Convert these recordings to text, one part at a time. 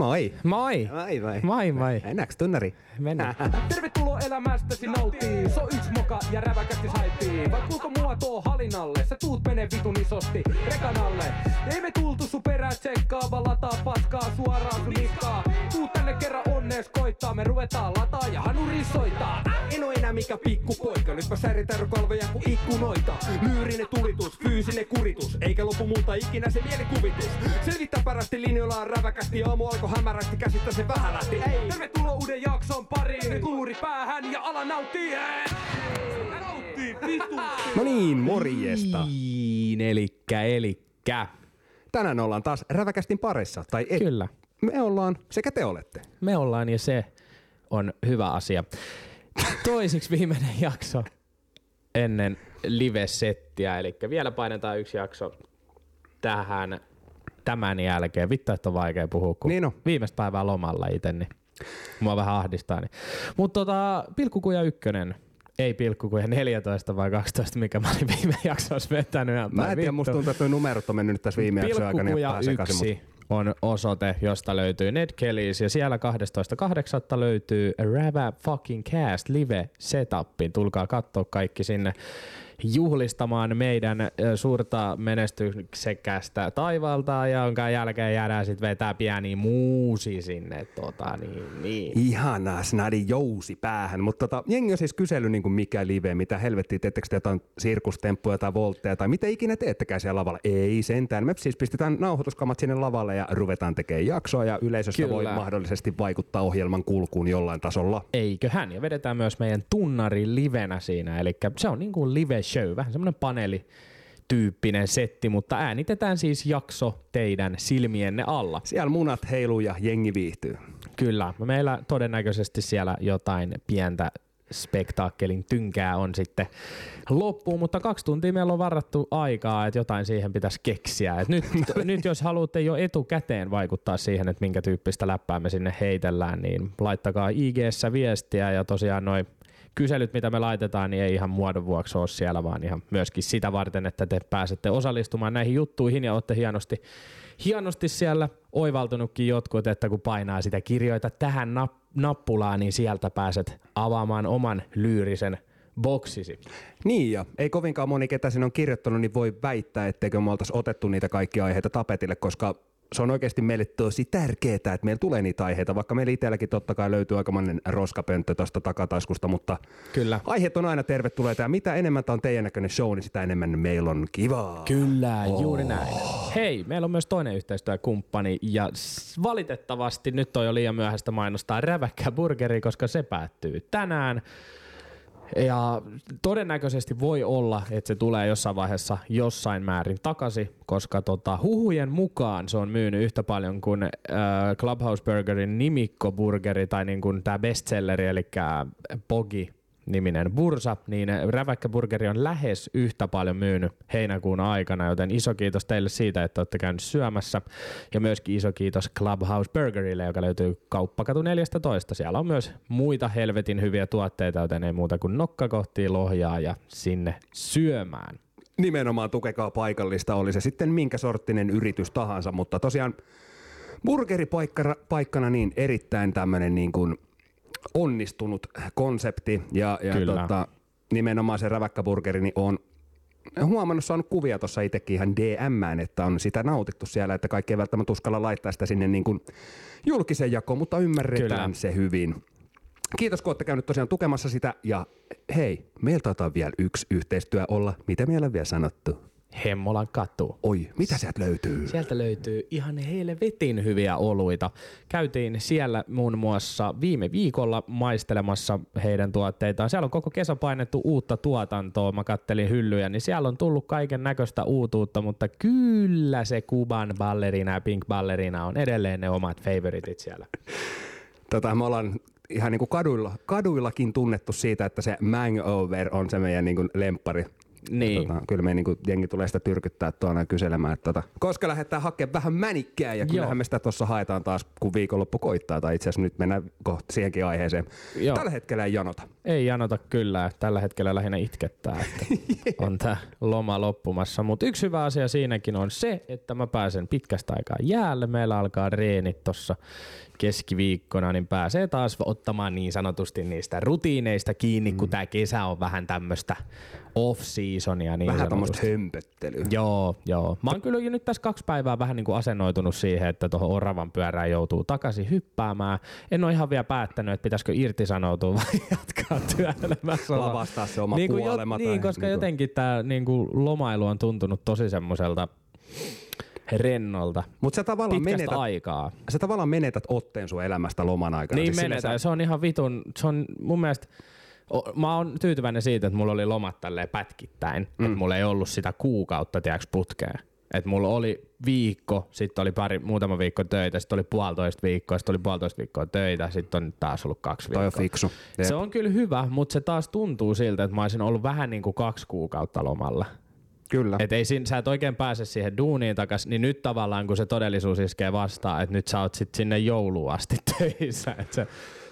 Moi. Moi. Moi, moi. Moi, moi. Mennäänkö tunnari? Mennään. Tervetuloa elämästäsi nauttii. So yks moka ja räväkästi saipii. Vai kuinka mua tuo halinalle? Sä tuut menee vitun isosti rekan alle. Ei me tultu sun perää tsekkaa, vaan lataa paskaa suoraan sun niskaa. Tuut tänne kerran onnees koittaa, me ruvetaan lataa ja hanuri soittaa. En oo enää mikä pikkupoika, nyt mä säritän kalvoja kuin ikkunoita. Lyyrinen tulitus, fyysinen kuritus, eikä lopu multa ikinä se mielikuvitus. Selvittää parasti linjoillaan räväkästi, aamu alkoi hämärästi, käsittä se vähän lähti. Ei. Tervetuloa uuden jakson pariin, nyt luuri päähän ja ala nauttii. Nauttii. No niin, morjesta. Niin, elikkä, elikkä. Tänään ollaan taas räväkästin parissa, tai et. Kyllä. Me ollaan, sekä te olette. Me ollaan ja se on hyvä asia. Toisiksi viimeinen jakso ennen live-settiä, eli vielä painetaan yksi jakso tähän tämän jälkeen. Vittu, että on vaikea puhua, kun Niin on. viimeistä päivää lomalla itse, niin mua vähän ahdistaa. Niin. Mutta tota, pilkkukuja ykkönen, ei pilkkukuja 14 vai 12, mikä mä olin viime jaksossa vetänyt. Mä en tiedä, musta vittu. tuntuu, että numerot on mennyt nyt tässä viime jakson aikana. ja Pilkkukuja yksi on osoite, josta löytyy Ned Kellys ja siellä 12.8. löytyy Rava Fucking Cast live setupin. Tulkaa katsoa kaikki sinne juhlistamaan meidän suurta menestyksekästä taivalta, jonka jälkeen jäädään sitten vetää pieni muusi sinne. Tota, niin, niin. Ihanaa, snadi jousi päähän. Mutta tota, jengi on siis kysellyt niin kuin mikä live, mitä helvettiä, teettekö te jotain sirkustemppuja tai voltteja tai mitä ikinä teettekään siellä lavalla. Ei sentään. Me siis pistetään nauhoituskamat sinne lavalle ja ruvetaan tekemään jaksoa ja yleisöstä Kyllä. voi mahdollisesti vaikuttaa ohjelman kulkuun jollain tasolla. Eiköhän. Ja vedetään myös meidän tunnari livenä siinä. Eli se on niin kuin live show, vähän semmoinen paneeli tyyppinen setti, mutta äänitetään siis jakso teidän silmienne alla. Siellä munat heiluu ja jengi viihtyy. Kyllä, meillä todennäköisesti siellä jotain pientä spektaakkelin tynkää on sitten loppuun, mutta kaksi tuntia meillä on varattu aikaa, että jotain siihen pitäisi keksiä. Et nyt, nyt jos haluatte jo etukäteen vaikuttaa siihen, että minkä tyyppistä läppää me sinne heitellään, niin laittakaa IGssä viestiä ja tosiaan noin kyselyt, mitä me laitetaan, niin ei ihan muodon vuoksi ole siellä, vaan ihan myöskin sitä varten, että te pääsette osallistumaan näihin juttuihin ja olette hienosti, hienosti siellä oivaltunutkin jotkut, että kun painaa sitä kirjoita tähän nap- nappulaan, niin sieltä pääset avaamaan oman lyyrisen boksisi. Niin ja ei kovinkaan moni, ketä sinne on kirjoittanut, niin voi väittää, etteikö me oltaisi otettu niitä kaikkia aiheita tapetille, koska se on oikeasti meille tosi tärkeää, että meillä tulee niitä aiheita, vaikka meillä itselläkin totta kai löytyy aikamoinen roskapönttö tuosta takataskusta, mutta Kyllä. aiheet on aina tervetulleita ja mitä enemmän tämä on teidän näköinen show, niin sitä enemmän meillä on kivaa. Kyllä, oh. juuri näin. Hei, meillä on myös toinen yhteistyökumppani ja valitettavasti nyt on jo liian myöhäistä mainostaa Räväkkä Burgeri, koska se päättyy tänään. Ja todennäköisesti voi olla, että se tulee jossain vaiheessa jossain määrin takaisin, koska tota, huhujen mukaan se on myynyt yhtä paljon kuin äh, Clubhouse Burgerin nimikkoburgeri tai niin kuin tämä bestselleri, eli Pogi niminen bursa, niin räväkkäburgeri on lähes yhtä paljon myynyt heinäkuun aikana, joten iso kiitos teille siitä, että olette käynyt syömässä. Ja myöskin iso kiitos Clubhouse Burgerille, joka löytyy Kauppakatu 14. Siellä on myös muita helvetin hyviä tuotteita, joten ei muuta kuin nokka kohti lohjaa ja sinne syömään. Nimenomaan tukekaa paikallista, oli se sitten minkä sorttinen yritys tahansa, mutta tosiaan burgeripaikkana niin erittäin tämmöinen niin kuin onnistunut konsepti ja, ja Kyllä. tota, nimenomaan se räväkkäburgeri niin on huomannut, saanut kuvia tuossa itsekin ihan DMään, että on sitä nautittu siellä, että kaikki ei välttämättä uskalla laittaa sitä sinne niin kuin julkisen jakoon, mutta ymmärretään Kyllä. se hyvin. Kiitos, kun olette käynyt tosiaan tukemassa sitä ja hei, meiltä taitaa vielä yksi yhteistyö olla. Mitä meillä on vielä sanottu? Hemmolan katu. Oi, mitä sieltä löytyy? Sieltä löytyy ihan helvetin hyviä oluita. Käytiin siellä muun muassa viime viikolla maistelemassa heidän tuotteitaan. Siellä on koko kesä painettu uutta tuotantoa. Mä kattelin hyllyjä, niin siellä on tullut kaiken näköistä uutuutta, mutta kyllä se Kuban ballerina ja Pink ballerina on edelleen ne omat favoritit siellä. Tota, me ollaan ihan niin kuin kaduilla, kaduillakin tunnettu siitä, että se Mangover on se meidän niin kuin lemppari Niin. Tota, kyllä me niinku, jengi tulee sitä tyrkyttää tuonne kyselemään, että tota, koska lähdetään hakemaan vähän mänikkää ja kyllähän Joo. me sitä tuossa haetaan taas, kun viikonloppu koittaa, tai itse asiassa nyt mennään kohta siihenkin aiheeseen. Joo. Tällä hetkellä ei janota. Ei janota kyllä. Tällä hetkellä lähinnä itkettää, että on tämä loma loppumassa. Mutta yksi hyvä asia siinäkin on se, että mä pääsen pitkästä aikaa jäälle. Meillä alkaa reenit tuossa keskiviikkona, niin pääsee taas ottamaan niin sanotusti niistä rutiineista kiinni, mm. kun tämä kesä on vähän tämmöistä off-seasonia. Niin Vähän tämmöistä hömpöttelyä. Joo, joo. Mä oon kyllä jo nyt tässä kaksi päivää vähän niin kuin asennoitunut siihen, että tuohon oravan pyörään joutuu takaisin hyppäämään. En ole ihan vielä päättänyt, että pitäisikö irtisanoutua vai jatkaa työelämässä. Lavastaa se oma niin kuin kuolema. Jo, niin, koska niin kuin- jotenkin tämä niin kuin lomailu on tuntunut tosi semmoiselta rennolta. Mutta sä tavallaan, menetät, aikaa. sä tavallaan menetät otteen sun elämästä loman aikana. Niin Siis menetään. Se on ihan vitun, se on mun mielestä, o- mä oon tyytyväinen siitä, että mulla oli lomat tälleen pätkittäin. Mm. Että mulla ei ollut sitä kuukautta, tiedäks, putkeen. Että mulla oli viikko, sitten oli pari, muutama viikko töitä, sitten oli puolitoista viikkoa, sitten oli puolitoista viikkoa töitä, sitten on taas ollut kaksi Toi on viikkoa. fiksu. Se on kyllä hyvä, mutta se taas tuntuu siltä, että mä olisin ollut vähän niin kuin kaksi kuukautta lomalla. Kyllä. Et ei sä et oikein pääse siihen duuniin takas, niin nyt tavallaan kun se todellisuus iskee vastaan, että nyt sä oot sit sinne jouluun asti töissä, että se,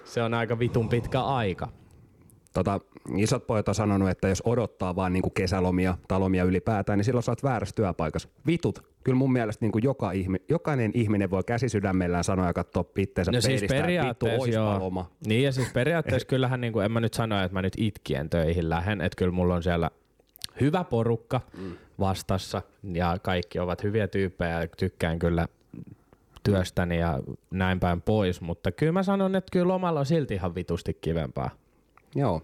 se on aika vitun pitkä aika. Tota, isot pojat on sanonut, että jos odottaa vaan niinku kesälomia, talomia ylipäätään, niin silloin sä oot väärässä työpaikassa. Vitut. Kyllä mun mielestä niinku joka ihmi, jokainen ihminen voi käsi sydämellään sanoa ja katsoa itteensä No siis vittu, periaatteessa oispa joo. loma. Niin ja siis periaatteessa kyllähän niin kuin, en mä nyt sano, että mä nyt itkien töihin lähden, että kyllä mulla on siellä hyvä porukka mm. vastassa ja kaikki ovat hyviä tyyppejä ja tykkään kyllä työstäni ja näin päin pois, mutta kyllä mä sanon, että kyllä lomalla on silti ihan vitusti kivempaa. Joo.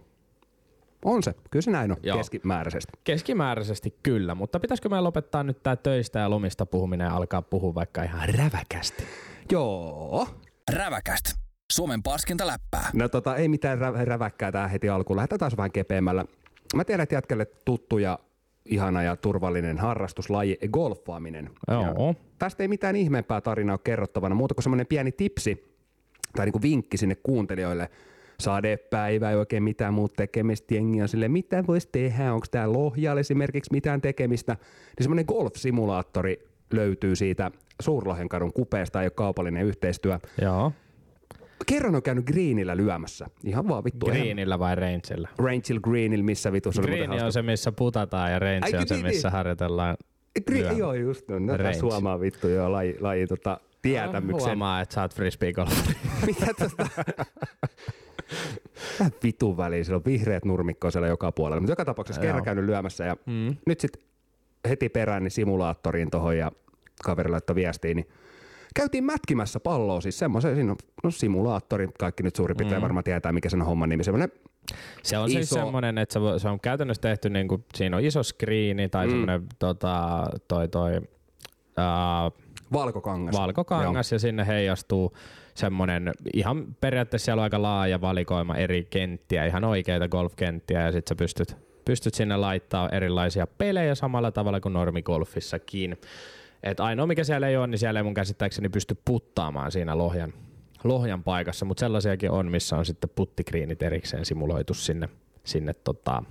On se. Kyllä se näin on Joo. keskimääräisesti. Keskimääräisesti kyllä, mutta pitäisikö meidän lopettaa nyt tää töistä ja lomista puhuminen ja alkaa puhua vaikka ihan räväkästi? Joo. Räväkäst. Suomen paskinta läppää. No tota, ei mitään rä- räväkkää tää heti alkuun. Lähdetään taas vähän kepeämmällä. Mä tiedän, että jätkelle tuttu ja ihana ja turvallinen harrastuslaji, golfaaminen. Ja Joo. tästä ei mitään ihmeempää tarinaa ole kerrottavana, muuta kuin semmoinen pieni tipsi tai niinku vinkki sinne kuuntelijoille. Sadepäivä ei oikein mitään muuta tekemistä, jengi on sille, mitä voisi tehdä, onko tää Lohjalla esimerkiksi mitään tekemistä. Niin semmoinen golf-simulaattori löytyy siitä Suurlohenkadun kupeesta, ei ole kaupallinen yhteistyö. Joo. Kerran on käynyt Greenillä lyömässä. Ihan vaan vittu. Greenillä vai Rangella? Rachel Greenillä, missä vitus oli muuten Green on se, missä putataan ja Range Ai, on se, niin, missä niin. harjoitellaan Green, joo, just on. No. Suomaa vittu joo, laji, laji tota, tietämyksen. Huomaa, että sä oot frisbee golfari. Mitä tota? Mitä vitun väliin, siellä on vihreät nurmikkoa siellä joka puolella. Mutta joka tapauksessa Joo. kerran käynyt lyömässä ja Mm. nyt sitten heti perään niin simulaattoriin tohon ja kaveri laittoi viestiin, niin käytiin mätkimässä palloa, siis semmoisen, siinä on no, simulaattori, kaikki nyt suurin piirtein Mm. varmaan tietää, mikä sen homman nimi, semmoinen Se on siis Iso- semmoinen, että se, se on käytännössä tehty, niin kuin, siinä on iso screeni tai Mm. mm. semmoinen tota, toi, toi, uh, valkokangas. valkokangas ja sinne heijastuu semmoinen ihan periaatteessa siellä on aika laaja valikoima eri kenttiä, ihan oikeita golfkenttiä ja sit sä pystyt, pystyt sinne laittaa erilaisia pelejä samalla tavalla kuin normigolfissakin. Et ainoa mikä siellä ei ole, niin siellä ei mun käsittääkseni pysty puttaamaan siinä lohjan, lohjan paikassa, mutta sellaisiakin on, missä on sitten puttikriinit erikseen simuloitu sinne, sinne tota,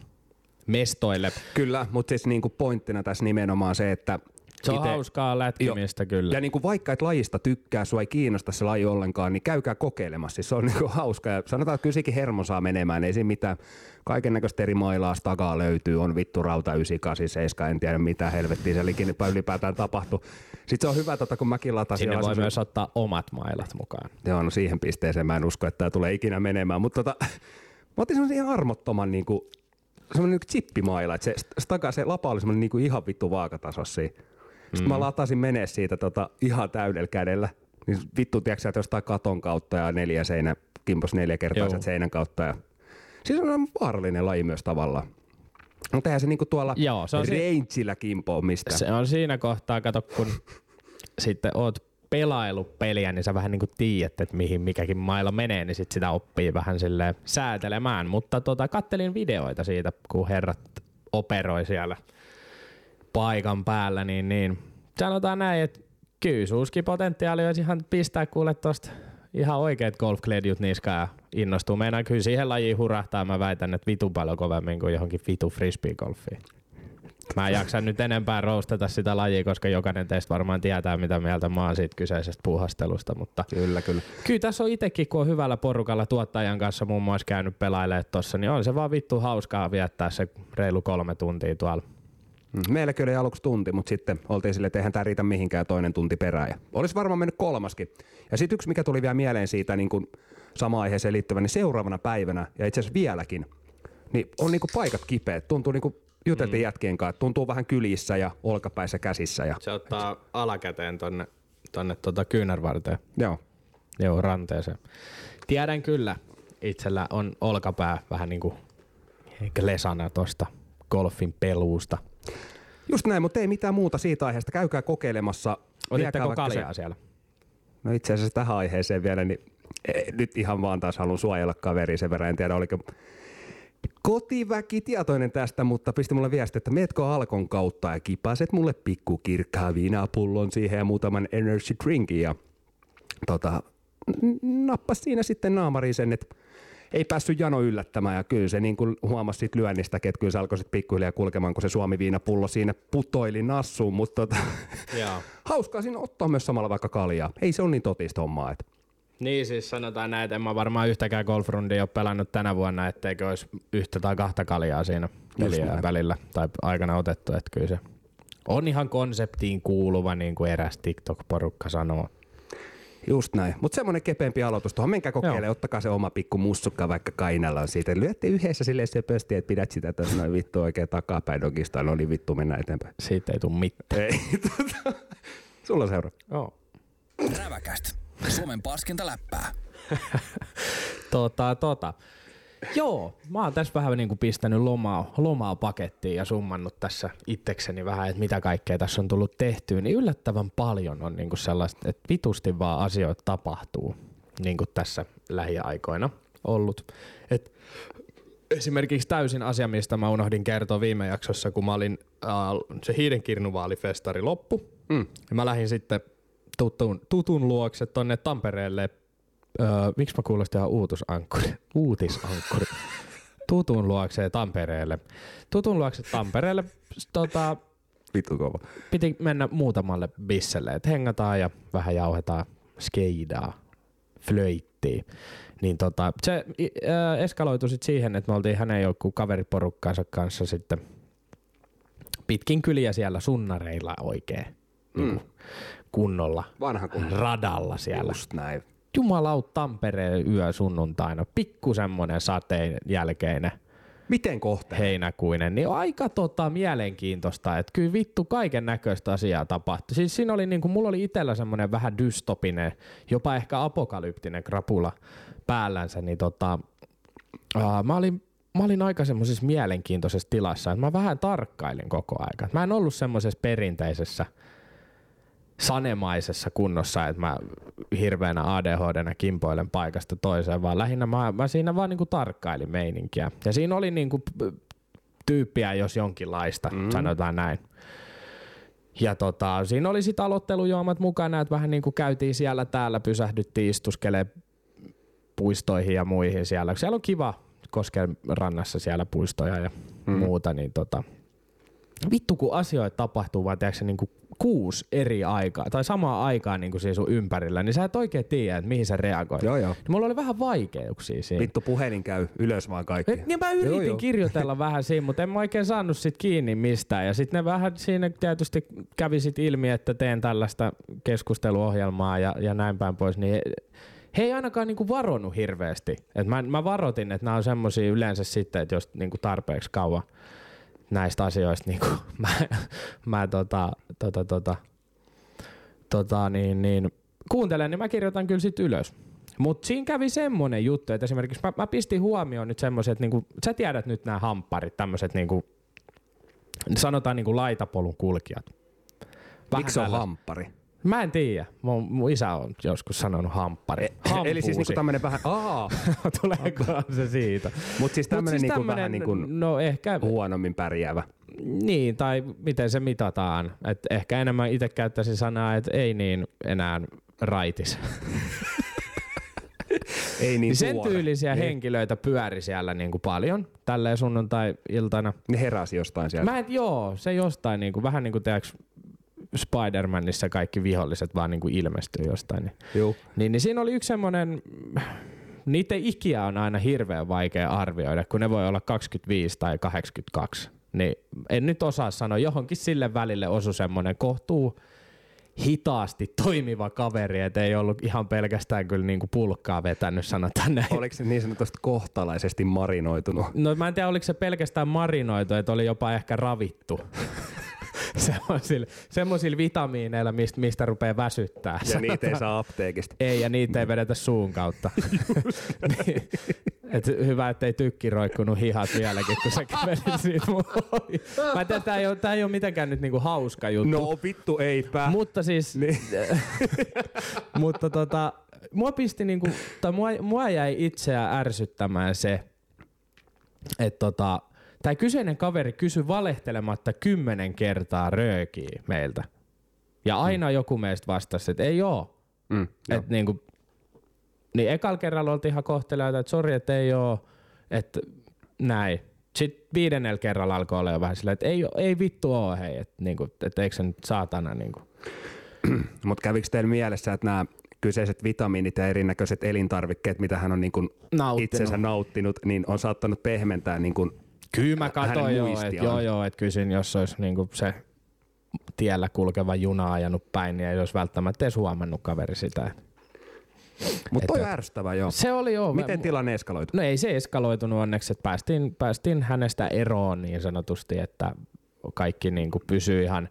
mestoille. Kyllä, mutta siis niinku pointtina tässä nimenomaan se, että Se on ite- hauskaa lätkimistä kyllä. Ja niin kuin vaikka et lajista tykkää, sua ei kiinnosta se laji ollenkaan, niin käykää kokeilemassa. Siis se on niin kuin hauska. Ja sanotaan, että kyllä sekin hermo saa menemään. Ei siinä mitään. Kaiken näköistä eri mailaa takaa löytyy. On vittu rauta 98, en tiedä mitä helvettiä siellä ikinä ylipäätään tapahtuu. Sitten se on hyvä, tota, kun mäkin latasin. Sinne voi myös ottaa omat mailat mukaan. Joo, no siihen pisteeseen mä en usko, että tämä tulee ikinä menemään. Mutta tota, mä otin semmoisen ihan armottoman niin kuin, semmoinen niin chippimaila. Että se, staka, se lapa oli semmoinen niin kuin ihan vittu vaakatasossa siinä. Sitten Mm. mä latasin menee siitä tota, ihan täydellä kädellä. Niin vittu, tiedätkö, että jostain katon kautta ja neljä seinä, kimpos neljä kertaa seinän kautta. Ja... Siis on vaarallinen laji myös tavallaan. Mutta eihän se niinku tuolla Joo, se on si- rangeillä kimpoo mistään. Se on siinä kohtaa, kato kun sitten oot pelailu peliä, niin sä vähän niin kuin tiedät, että mihin mikäkin mailla menee, niin sit sitä oppii vähän sille säätelemään. Mutta tota, kattelin videoita siitä, kun herrat operoi siellä paikan päällä, niin, niin sanotaan näin, että kyllä suuskin potentiaali olisi ihan pistää kuule tosta ihan oikeat golfkledjut niskaan ja innostuu. Meinaa kyllä siihen lajiin hurahtaa, mä väitän, että vitu paljon kovemmin kuin johonkin vitu frisbee-golfiin. Mä en jaksa nyt enempää roustata sitä lajia, koska jokainen teistä varmaan tietää, mitä mieltä mä oon siitä kyseisestä puuhastelusta. Mutta Kyllä, kyllä. kyllä tässä on itsekin, kun on hyvällä porukalla tuottajan kanssa muun muassa käynyt pelailemaan tossa, niin on se vaan vittu hauskaa viettää se reilu kolme tuntia tuolla. Mm, Meillä kyllä oli aluksi tunti, mutta sitten oltiin sille, että eihän tämä riitä mihinkään toinen tunti perään. Ja olisi varmaan mennyt kolmaskin. Ja sitten yksi, mikä tuli vielä mieleen siitä niin kuin sama aiheeseen liittyvän, niin seuraavana päivänä, ja itse asiassa vieläkin, niin on niin kuin paikat kipeät. Tuntuu niin kuin juteltiin mm. jätkien kanssa, tuntuu vähän kylissä ja olkapäissä käsissä. Ja, Se ottaa alakäteen tonne, tonne tota kyynärvarteen. joo. Joo, ranteeseen. Tiedän kyllä, itsellä on olkapää vähän niinku lesana tosta golfin peluusta. Just näin, mutta ei mitään muuta siitä aiheesta. Käykää kokeilemassa. Otitteko vaikka se- kaljaa siellä? No itse asiassa tähän aiheeseen vielä, niin eh, nyt ihan vaan taas haluan suojella kaveri sen verran. En tiedä, oliko kotiväki tietoinen tästä, mutta pisti mulle viesti, että meetkö Alkon kautta ja kipaset mulle pikku kirkkaa viinapullon siihen ja muutaman energy drinkin. Ja tota, nappas siinä sitten naamariin sen, että ei päässyt jano yllättämään ja kyllä se niin kuin huomasi siitä lyönnistäkin, että kyllä se alkoi sitten pikkuhiljaa kulkemaan, kun se suomi viinapullo siinä putoili nassuun, mutta tota, Joo. hauskaa siinä ottaa myös samalla vaikka kaljaa. Ei se ole niin totista hommaa. Että. Niin siis sanotaan näin, että en mä varmaan yhtäkään golfrundia ole pelannut tänä vuonna, etteikö olisi yhtä tai kahta kaljaa siinä peliä välillä tai aikana otettu, että kyllä se on ihan konseptiin kuuluva, niin kuin eräs TikTok-porukka sanoo. Just näin. Mutta semmoinen kepeämpi aloitus tuohon. Menkää kokeilemaan, ottakaa se oma pikku mussukka vaikka kainalla on siitä. Lyötte yhdessä silleen söpösti, että pidät sitä tässä noin vittu oikein takapäin dogista. No niin vittu, mennään eteenpäin. Siitä ei tule mitään. Ei, tota, sulla seuraa. Joo. Räväkäst. Suomen paskinta läppää. Tota, tota. Joo, mä oon tässä vähän niin kuin pistänyt lomaa, lomaa pakettiin ja summannut tässä itsekseni vähän, että mitä kaikkea tässä on tullut tehtyä, niin yllättävän paljon on niin kuin sellaista, että vitusti vaan asioita tapahtuu niin kuin tässä lähiaikoina ollut. Et esimerkiksi täysin asia, mistä mä unohdin kertoa viime jaksossa, kun mä olin, äh, se hiidenkirnuvaalifestari loppu, Mm. ja mä lähdin sitten tutun, tutun luokse tonne Tampereelle. Öö, miksi mä kuulostin ihan uutusankkuri? Uutisankkuri. Tutun luokse Tampereelle. Tutun luokse Tampereelle. Tota, Vittu kova. piti mennä muutamalle bisselle, että hengataan ja vähän jauhetaan skeidaa, flöittiin. Niin tota, se ää, eskaloitui sit siihen, että me oltiin hänen joku kaveriporukkaansa kanssa sitten pitkin kyliä siellä sunnareilla oikein Mm. kunnolla Vanha kun radalla siellä. Just näin. Jumalaut Tampereen yö sunnuntaina, pikku semmonen sateen jälkeinen Miten kohta? heinäkuinen, niin on aika tota mielenkiintoista, että kyllä vittu kaiken näköistä asiaa tapahtui. Siis siinä oli niinku, mulla oli itsellä semmonen vähän dystopinen, jopa ehkä apokalyptinen krapula päällänsä, niin tota, aa, mä olin Mä olin aika semmoisessa mielenkiintoisessa tilassa, että mä vähän tarkkailin koko aika. Mä en ollut semmoisessa perinteisessä sanemaisessa kunnossa, että mä hirveänä ADHDnä kimpoilen paikasta toiseen, vaan lähinnä mä, mä siinä vaan niinku tarkkailin meininkiä. Ja siinä oli niinku tyyppiä jos jonkinlaista, mm. sanotaan näin. Ja tota, siinä oli sitten aloittelujuomat mukana, että vähän niinku käytiin siellä täällä, pysähdyttiin istuskelee puistoihin ja muihin siellä. Siellä on kiva Kosken rannassa siellä puistoja ja mm. muuta, niin tota, vittu kun asioita tapahtuu vaan tiedätkö, niin kuin kuusi eri aikaa tai samaa aikaa niin kuin siinä sun ympärillä, niin sä et oikein tiedä, että mihin sä reagoit. Joo, joo. Niin mulla oli vähän vaikeuksia siinä. Vittu puhelin käy ylös vaan kaikki. Et, niin mä yritin Joo, joo, kirjoitella vähän siinä, mutta en mä oikein saanut sit kiinni mistään. Ja sitten ne vähän siinä tietysti kävi sit ilmi, että teen tällaista keskusteluohjelmaa ja, ja näin päin pois, niin he ei ainakaan niinku varonut hirveästi. Et mä, mä varoitin, että nämä on semmosia yleensä sitten, että jos niinku tarpeeksi kauan näistä asioista niinku, mä, mä tota, tota, tota, tota, niin, niin, kuuntelen, niin mä kirjoitan kyllä sit ylös. Mutta siinä kävi semmonen juttu, että esimerkiksi mä, mä pistin huomioon nyt semmoiset, niinku, sä tiedät nyt nämä hampparit, tämmöiset niinku, sanotaan niinku laitapolun kulkijat. Miksi on tällais- hamppari? Mä en tiedä. Mun, mun isä on joskus sanonut hamppari. Eli siis niinku tämmönen vähän, aa, Tuleeko se siitä? mutta siis Mut tämmönen niinku tämmönen, vähän niinku No ehkä, huonommin pärjäävä. niin, tai miten se mitataan. Et ehkä enemmän itse käyttäisin sanaa, että ei niin enää raitis. Ei niin Niin sen tuore. tyylisiä Niin. henkilöitä pyöri siellä niin kuin paljon tälleen sunnuntai-iltana. Ne heräsi jostain sieltä. Mä en, joo, se jostain niin kuin, vähän niin kuin teaks Spider-Manissa kaikki viholliset vaan niin kuin ilmestyy jostain. Niin, Juu. niin, niin siinä oli yksi semmoinen, niiden ikiä on aina hirveän vaikea arvioida, kun ne voi olla 25 tai 82. Niin en nyt osaa sanoa, johonkin sille välille osu semmoinen kohtuu hitaasti toimiva kaveri, että ei ollut ihan pelkästään kyllä niinku pulkkaa vetänyt, sanotaan näin. Oliko se niin sanotusti kohtalaisesti marinoitunut? No mä en tiedä, oliko se pelkästään marinoitu, että oli jopa ehkä ravittu. semmoisilla, semmoisilla vitamiineilla, mistä, mistä rupeaa väsyttää. Ja niitä ei saa apteekista. Ei, ja niitä ei vedetä suun kautta. niin, et hyvä, ettei tykki roikkunut hihat vieläkin, kun sä kävelit siitä mun ohi. Mä tiedä, tää ei ole, tää ei ole mitenkään nyt niinku hauska juttu. No vittu eipä. Mutta siis, Niin. mutta tota, mua pisti niinku, tai mua, mua jäi itseä ärsyttämään se, että tota, tämä kyseinen kaveri kysyi valehtelematta kymmenen kertaa röökiä meiltä. Ja aina mm. joku meistä vastasi, että ei oo. Mm. Et niinku, niin ekalla kerralla oltiin ihan kohteliaita, että sori, että ei oo, että näin. Sitten viidennellä kerralla alkoi olla jo vähän silleen, että ei, ei vittu oo hei, että niinku, et eikö se nyt saatana niinku. Mutta kävikö teillä mielessä, että nämä kyseiset vitamiinit ja erinäköiset elintarvikkeet, mitä hän on niin kuin Nauttinut. itsensä nauttinut, niin on saattanut pehmentää niin kuin Kyllä mä katsoin joo, että joo, joo, että kysyin, jos olisi niinku se tiellä kulkeva juna ajanut päin, niin ei olisi välttämättä edes huomannut kaveri sitä. Mutta toi ärsyttävää, joo. Se oli joo. Miten mä- tilanne eskaloitu? No ei se eskaloitunut onneksi, että päästiin, päästiin hänestä eroon niin sanotusti, että kaikki niin kuin pysyi ihan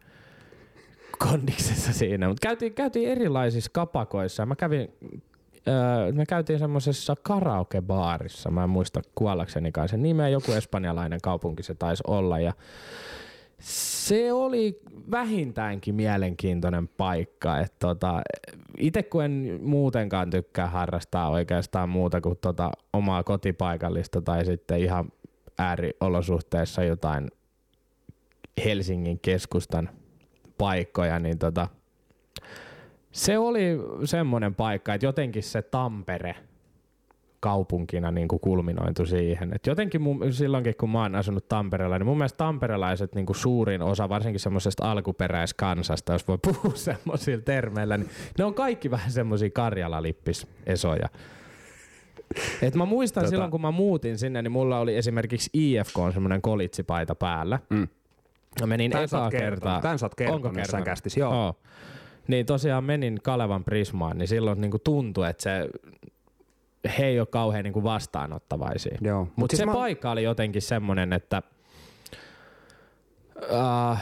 kondiksessa siinä. Mutta käytiin, käytiin erilaisissa kapakoissa. Mä kävin, öö, me käytiin semmoisessa karaokebaarissa. Mä en muista kuollaksenikaan sen nimeä. Joku espanjalainen kaupunki se taisi olla. Ja se oli vähintäänkin mielenkiintoinen paikka. Et tota, itse kun en muutenkaan tykkää harrastaa oikeastaan muuta kuin tota omaa kotipaikallista tai sitten ihan ääriolosuhteissa jotain Helsingin keskustan paikkoja, niin tota, se oli semmoinen paikka, että jotenkin se Tampere kaupunkina niin kuin kulminoitu siihen. Et jotenkin mun, silloinkin, kun mä oon asunut Tampereella, niin mun mielestä tamperelaiset niin kuin suurin osa, varsinkin semmoisesta alkuperäiskansasta, jos voi puhua semmoisilla termeillä, niin ne on kaikki vähän semmoisia Karjala-lippisesoja. Et mä muistan Tota- silloin, kun mä muutin sinne, niin mulla oli esimerkiksi IFK on semmoinen kolitsipaita päällä. Mm. Mä menin Tän ekaa kertaa. Tän sä oot kertonut Onko kertonut? joo. joo. Niin tosiaan menin Kalevan Prismaan, niin silloin niinku tuntui, että se he ei ole kauhean niinku vastaanottavaisia. Joo. Mutta Mut Mut siis se mä- paikka oli jotenkin semmoinen, että uh,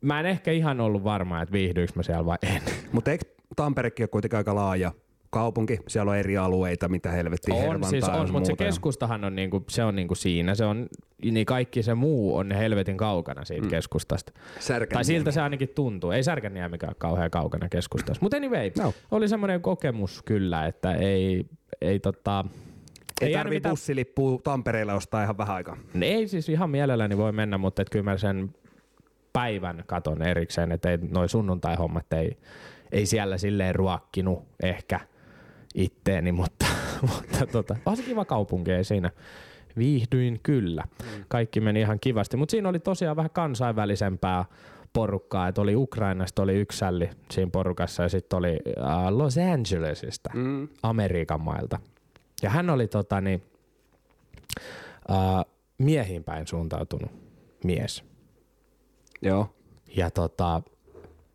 mä en ehkä ihan ollut varma, että viihdyykö mä siellä vai en. Mutta eikö Tamperekin ole kuitenkin aika laaja kaupunki? Siellä on eri alueita, mitä helvettiä on, Hervantaa siis on, mutta se keskustahan on, niinku, se on niinku siinä. Se on, niin kaikki se muu on helvetin kaukana siitä mm. keskustasta. Särkänniemi. Tai siltä se ainakin tuntuu. Ei Särkänniemikään kauhean kaukana keskustassa. Mutta anyway, No. oli semmoinen kokemus kyllä, että ei, ei tota... Ei, jäänyt tarvii mitään- bussilippua Tampereella ostaa ihan vähän aikaa. Ei siis ihan mielelläni voi mennä, mutta et kyllä mä sen päivän katon erikseen, että ei, noi sunnuntai-hommat ei, ei siellä silleen ruokkinut ehkä itteeni, mutta, mutta tota, on se kiva kaupunki, ei siinä. Viihdyin kyllä. Kaikki meni ihan kivasti, mutta siinä oli tosiaan vähän kansainvälisempää porukkaa, että oli Ukrainasta oli yksi sälli siinä porukassa ja sitten oli äh, Los Angelesista, Mm. Amerikan mailta. Ja hän oli tota, niin, äh, miehiin päin suuntautunut mies. Joo. Ja tota,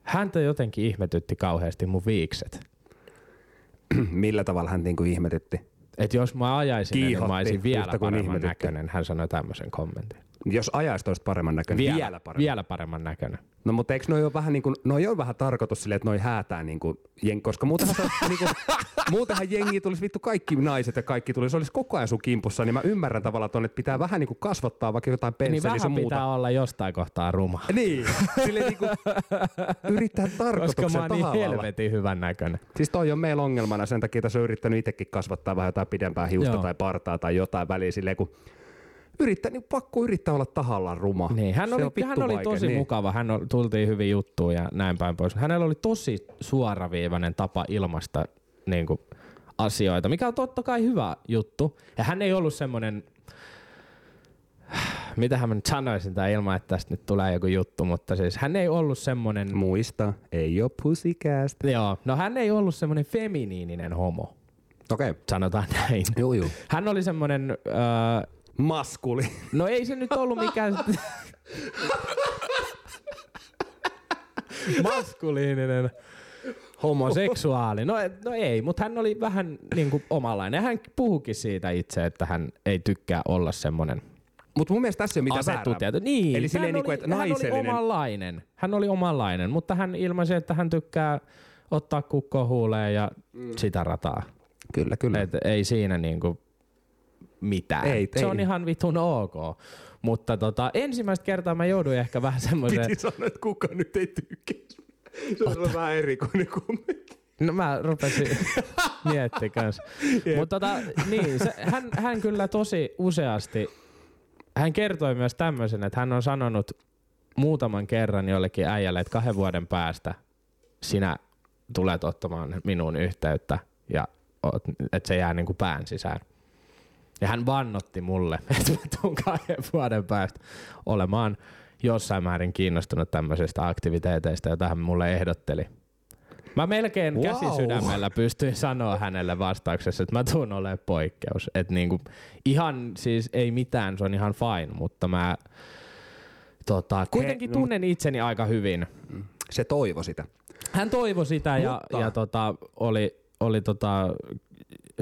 häntä jotenkin ihmetytti kauheasti mun viikset. Millä tavalla hän niinku ihmetytti? Et jos mä ajaisin, niin mä olisin vielä kuin paremman näköinen. Hän sanoi tämmöisen kommentin. Jos ajaisi toista paremman näköinen, vielä, vielä paremmin. Vielä paremman näköinen. No mutta eikö noi ole vähän niin kuin, noi on vähän tarkoitus silleen, että noi häätää niin kuin, jeng, koska muutenhan, se, niin kuin, muutenhan jengi tulisi vittu kaikki naiset ja kaikki tulisi, se olisi koko ajan sun kimpussa, niin mä ymmärrän tavallaan ton, että pitää vähän niin kuin kasvattaa vaikka jotain Niin pensseliä vähän sun muuta. pitää olla jostain kohtaa ruma. Niin, silleen niin kuin, yrittää Koska tarkoituksen mä oon niin tahalla. helvetin hyvän näköinen. Siis toi on meillä ongelmana, sen takia tässä on yrittänyt itsekin kasvattaa vähän jotain pidempää hiusta Joo. tai partaa tai jotain väliä silleen, kun yrittää, niin pakko yrittää olla tahallaan ruma. Niin, hän oli, hän oli tosi niin. mukava, hän oli, tultiin hyvin juttuun ja näin päin pois. Hänellä oli tosi suoraviivainen tapa ilmasta niin kuin, asioita, mikä on totta kai hyvä juttu. Ja hän ei ollut semmoinen, mitähän mä nyt sanoisin tää ilman, että tästä nyt tulee joku juttu, mutta siis hän ei ollut semmoinen, Muista, ei oo pussycast. joo, no hän ei ollut semmoinen feminiininen homo, Okei. Okay. sanotaan näin. Joo, joo. Hän oli semmoinen, öö, Maskuli. no ei se nyt ollut mikään maskuliininen homoseksuaali. No, no ei, mutta hän oli vähän niin kuin omanlainen. Hän puhukin siitä itse, että hän ei tykkää olla semmoinen Mutta mun mielestä tässä ei ole mitään asettu väärää. tieto. Niin, Eli silleen hän, niinku, oli, että hän oli naisellinen. omanlainen. Hän oli omanlainen, mutta hän ilmaisi, että hän tykkää ottaa kukko huuleen ja mm. sitä rataa. Kyllä, kyllä. Et ei siinä niinku mitään. Ei, se ei. on ihan vitun ok. Mutta tota, ensimmäistä kertaa mä jouduin ehkä vähän semmoiseen... Piti sanoa, että kukaan nyt ei tykkää. Se on vähän erikoinen kommentti. No mä rupesin miettimään kanssa. Mutta tota, niin, se, hän, hän kyllä tosi useasti, hän kertoi myös tämmöisen, että hän on sanonut muutaman kerran jollekin äijälle, että kahden vuoden päästä sinä tulet ottamaan minuun yhteyttä ja että se jää niinku pään sisään. Ja hän vannotti mulle, että mä tuun kahden vuoden päästä olemaan jossain määrin kiinnostunut tämmöisistä aktiviteeteista, joita hän mulle ehdotteli. Mä melkein Wow. käsi sydämellä pystyin sanoa hänelle vastauksessa, että mä tuun olemaan poikkeus. Että niinku, ihan siis ei mitään, se on ihan fine, mutta mä tota, kuitenkin tunnen itseni aika hyvin. Se toivo sitä. Hän toivoi sitä ja, Mutta- ja tota, oli, oli tota,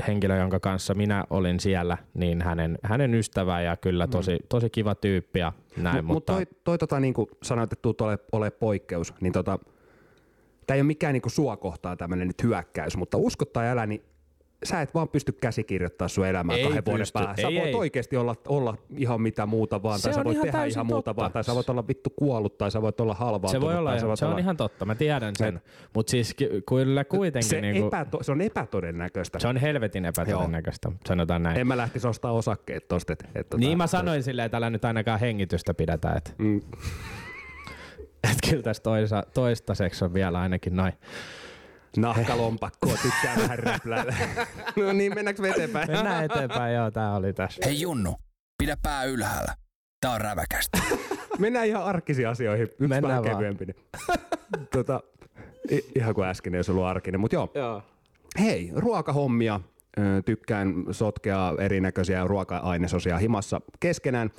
henkilö, jonka kanssa minä olin siellä, niin hänen, hänen ystävä ja kyllä tosi, tosi kiva tyyppi ja näin, Mut, mutta mutta toi, toi tota, niin kuin sanoit, että tuut ole, ole poikkeus, niin tota, tämä ei ole mikään niin kuin sua kohtaan tämmöinen nyt hyökkäys, mutta usko tai älä, niin sä et vaan pysty käsikirjoittaa sun elämää Ei kahden vuoden päähän. Sä Ei, voit ei. oikeasti olla, olla ihan mitä muuta vaan, Se tai sä on voit ihan tehdä ihan muuta totta. vaan, tai sä voit olla vittu kuollut, tai sä voit olla halvaa. se voi olla, tai sä voit se on olla... ihan totta, mä tiedän sen, mutta siis ky- kyllä kuitenkin se, niinku, epäto, se on epätodennäköistä. se on helvetin epätodennäköistä, sanotaan näin. En mä lähtisi ostaa osakkeet tosta. Et, et, tota, niin mä sanoin silleen, että älä nyt ainakaan hengitystä pidätä, että Mm, et kyllä tässä toisa, toistaiseksi on vielä ainakin noin. Nahkalompakkoa tykkää vähän räpläillä. no niin, mennäänkö me eteenpäin? Mennään eteenpäin, joo, tää oli tässä. Hei Junnu, pidä pää ylhäällä. Tää on räväkästä. Mennään ihan arkisiin asioihin. Yksi Mennään vähän vaan. kevyempi. niin. tota, i- ihan kuin äsken, jos ollut arkinen. Mutta joo. Joo. Hei, ruokahommia. Tykkään sotkea erinäköisiä ruoka-ainesosia himassa keskenään.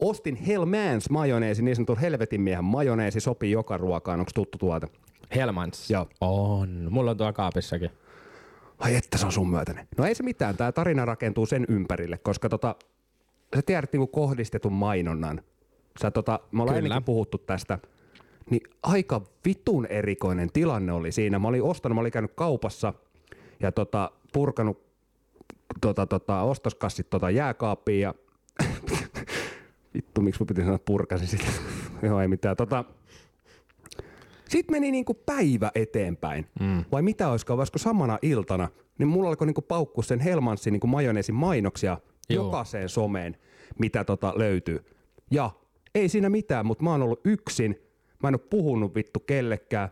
Ostin Hellmans majoneesi, niin sanotun helvetin miehen majoneesi, sopii joka ruokaan. Onko tuttu tuote? Helmans. Joo. On. Mulla on tuo kaapissakin. Ai että se on sun myötäinen. No ei se mitään, tämä tarina rakentuu sen ympärille, koska tota, sä tiedät niinku kohdistetun mainonnan. Sä tota, me ollaan Kyllä. ennenkin puhuttu tästä. Niin aika vitun erikoinen tilanne oli siinä. Mä olin ostanut, mä olin käynyt kaupassa ja tota, purkanut tota, tota, ostoskassit tota jääkaappiin ja vittu, miksi mä piti sanoa purkasin sitä. Joo, ei mitään. Tota, sitten meni niinku päivä eteenpäin. Mm. Vai mitä olisiko, olisiko samana iltana, niin mulla alkoi niinku paukkua sen Helmansin niinku majoneesin mainoksia Joo. jokaiseen someen, mitä tota löytyy. Ja ei siinä mitään, mutta mä oon ollut yksin. Mä en ole puhunut vittu kellekään.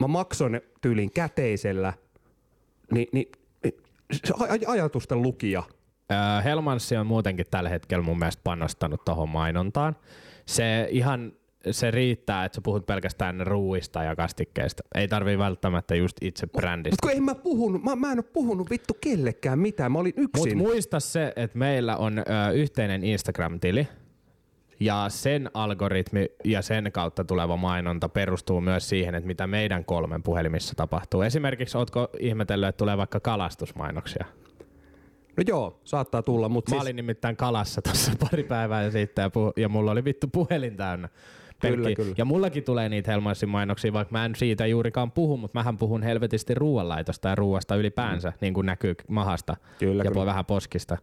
Mä maksoin tyylin käteisellä. Ni, niin se aj- ajatusten lukija. Helmanssi on muutenkin tällä hetkellä mun mielestä panostanut tuohon mainontaan. Se ihan se riittää, että sä puhut pelkästään ruuista ja kastikkeista. Ei tarvii välttämättä just itse brändistä. Mutta kun en mä puhunut, mä, mä en ole puhunut vittu kellekään mitään. Mä olin yksin. muista se, että meillä on ö, yhteinen Instagram-tili. Ja sen algoritmi ja sen kautta tuleva mainonta perustuu myös siihen, että mitä meidän kolmen puhelimissa tapahtuu. Esimerkiksi ootko ihmetellyt, että tulee vaikka kalastusmainoksia? No joo, saattaa tulla, mutta Mä siis... olin nimittäin kalassa tuossa pari päivää sitten ja, puh- ja mulla oli vittu puhelin täynnä. Kyllä, Pelkki- kyllä. Ja mullakin tulee niitä Helmansin mainoksia, vaikka mä en siitä juurikaan puhu, mutta mähän puhun helvetisti ruoanlaitosta ja ruoasta ylipäänsä, mm. niin kuin näkyy mahasta Kyllä, ja kyllä. vähän poskista.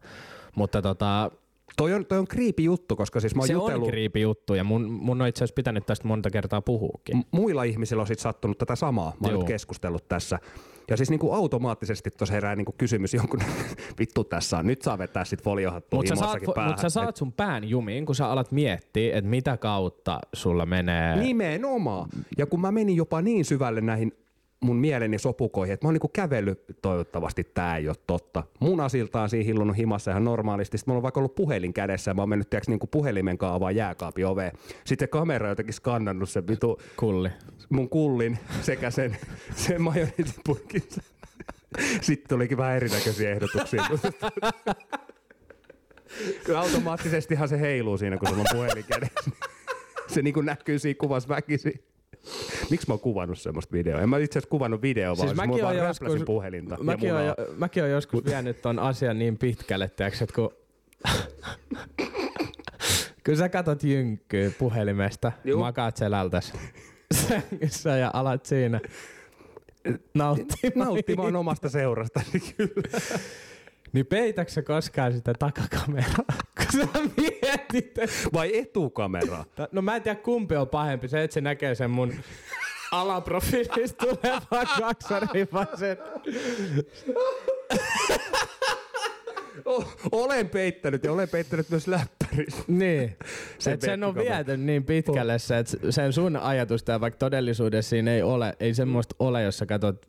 Mutta tota, Toi on, toi on creepy juttu, koska siis mä oon se jutellut... on kriipi juttu ja mun, mun on itse asiassa pitänyt tästä monta kertaa puhuukin. M- muilla ihmisillä on sit sattunut tätä samaa. Mä oon nyt keskustellut tässä. Ja siis niinku automaattisesti tuossa herää niinku kysymys jonkun, vittu tässä on, nyt saa vetää sit foliohattua Mutta sä, saat, himossakin päähän. mut sä saat sun pään jumiin, kun sä alat miettiä, että mitä kautta sulla menee. Nimenomaan. Ja kun mä menin jopa niin syvälle näihin mun mieleni sopukoihin, että mä oon niinku kävellyt, toivottavasti tää ei ole totta. Munasiltaan siinä hillunut himassa ihan normaalisti. Sitten mulla on vaikka ollut puhelin kädessä ja mä oon mennyt tiiäks, niinku puhelimen kaavaa jääkaapin oveen. Sitten se kamera on jotenkin skannannut sen vitu Kulli. mun kullin sekä sen, sen majoneesipurkin. Sitten tulikin vähän erinäköisiä ehdotuksia. Kyllä automaattisestihan se heiluu siinä, kun sulla on puhelin kädessä. Se niin näkyy siinä kuvassa väkisin. Miksi mä oon kuvannut semmoista videoa? En mä itse asiassa kuvannut videoa, Siis vaan siis mäkin vaan joskus- puhelinta. Mäkin jo, mäkin oon joskus vienyt ton asian niin pitkälle, tiiäks, että kun Kyllä sä katot jynkkyä puhelimesta, Juu. makaat selältäs sängyssä ja alat siinä nauttimaan. Nauttimaan omasta seurasta. Kyllä. Niin peitäks sä koskaan sitä takakameraa? Sä mietit. Vai etukamera? No mä en tiedä kumpi on pahempi. Se, että se näkee sen mun alaprofiilista tulevan kaksaripasen. O- olen peittänyt ja olen peittänyt myös läppärissä. Niin. Se et sen on viety niin pitkälle se, että sen sun ajatusta ja vaikka todellisuudessa siinä ei ole, ei semmoista ole, jos sä katsot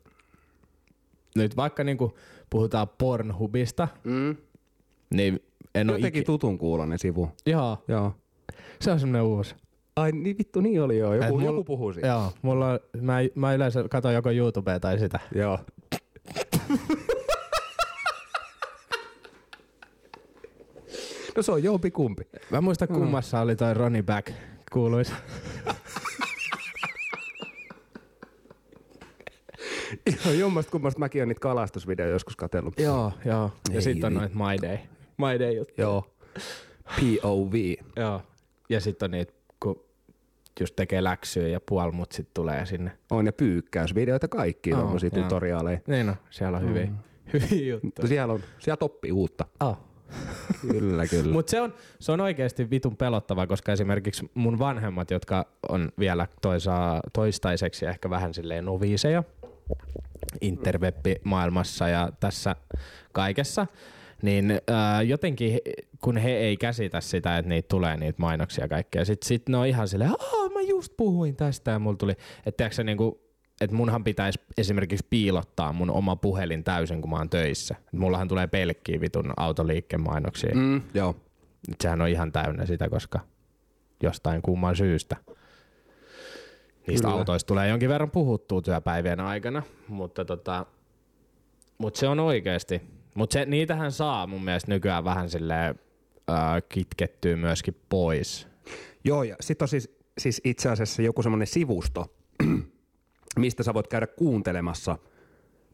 nyt vaikka niinku puhutaan Pornhubista, Mm. niin en Jotenkin ikinä. tutun kuulonen sivu. Joo, Joo. se on semmonen uusi. Ai niin vittu, niin oli joo. Joku, mulla- joku puhuu siitä. Joo, mulla on, mä, mä yleensä katon joko YouTubea tai sitä. Joo. no se on jompi kumpi. Mä muistan kummassa oli toi Ronnie Back kuuluisa. Ihan jommasta kummasta mäkin on niitä kalastusvideoja joskus katsellut. joo, joo. Ja sitten on vi- noit My Day. My Day juttu. Joo. POV. Joo. Ja sitten on niitä, kun just tekee läksyä ja puoli mut sit tulee sinne. On ja pyykkäysvideoita kaikki tommosia joo. tutoriaaleja. Niin no, siellä on hyviä, hyviä juttuja. Siellä on, sieltä oppii uutta. Oh. Kyllä, kyllä. Mutta se on, se on oikeasti vitun pelottavaa, koska esimerkiksi mun vanhemmat, jotka on vielä toisa, toistaiseksi ehkä vähän silleen noviiseja interweb-maailmassa ja tässä kaikessa, niin ää, jotenkin he- kun he ei käsitä sitä, että niitä tulee niitä mainoksia kaikkea, sit, sit ne on ihan silleen, aah mä just puhuin tästä ja mulla tuli, että sä, niinku, että munhan pitäisi esimerkiksi piilottaa mun oma puhelin täysin, kun mä oon töissä. Et mullahan tulee pelkkiä vitun autoliikkeen mainoksia. Mm, joo. Nyt sehän on ihan täynnä sitä, koska jostain kumman syystä. Niistä Kyllä. autoista tulee jonkin verran puhuttua työpäivien aikana, mutta tota, mut se on oikeasti. Mutta niitähän saa mun mielestä nykyään vähän silleen ää, kitkettyä myöskin pois. Joo, ja sitten on siis, siis itse asiassa joku semmoinen sivusto, mistä sä voit käydä kuuntelemassa,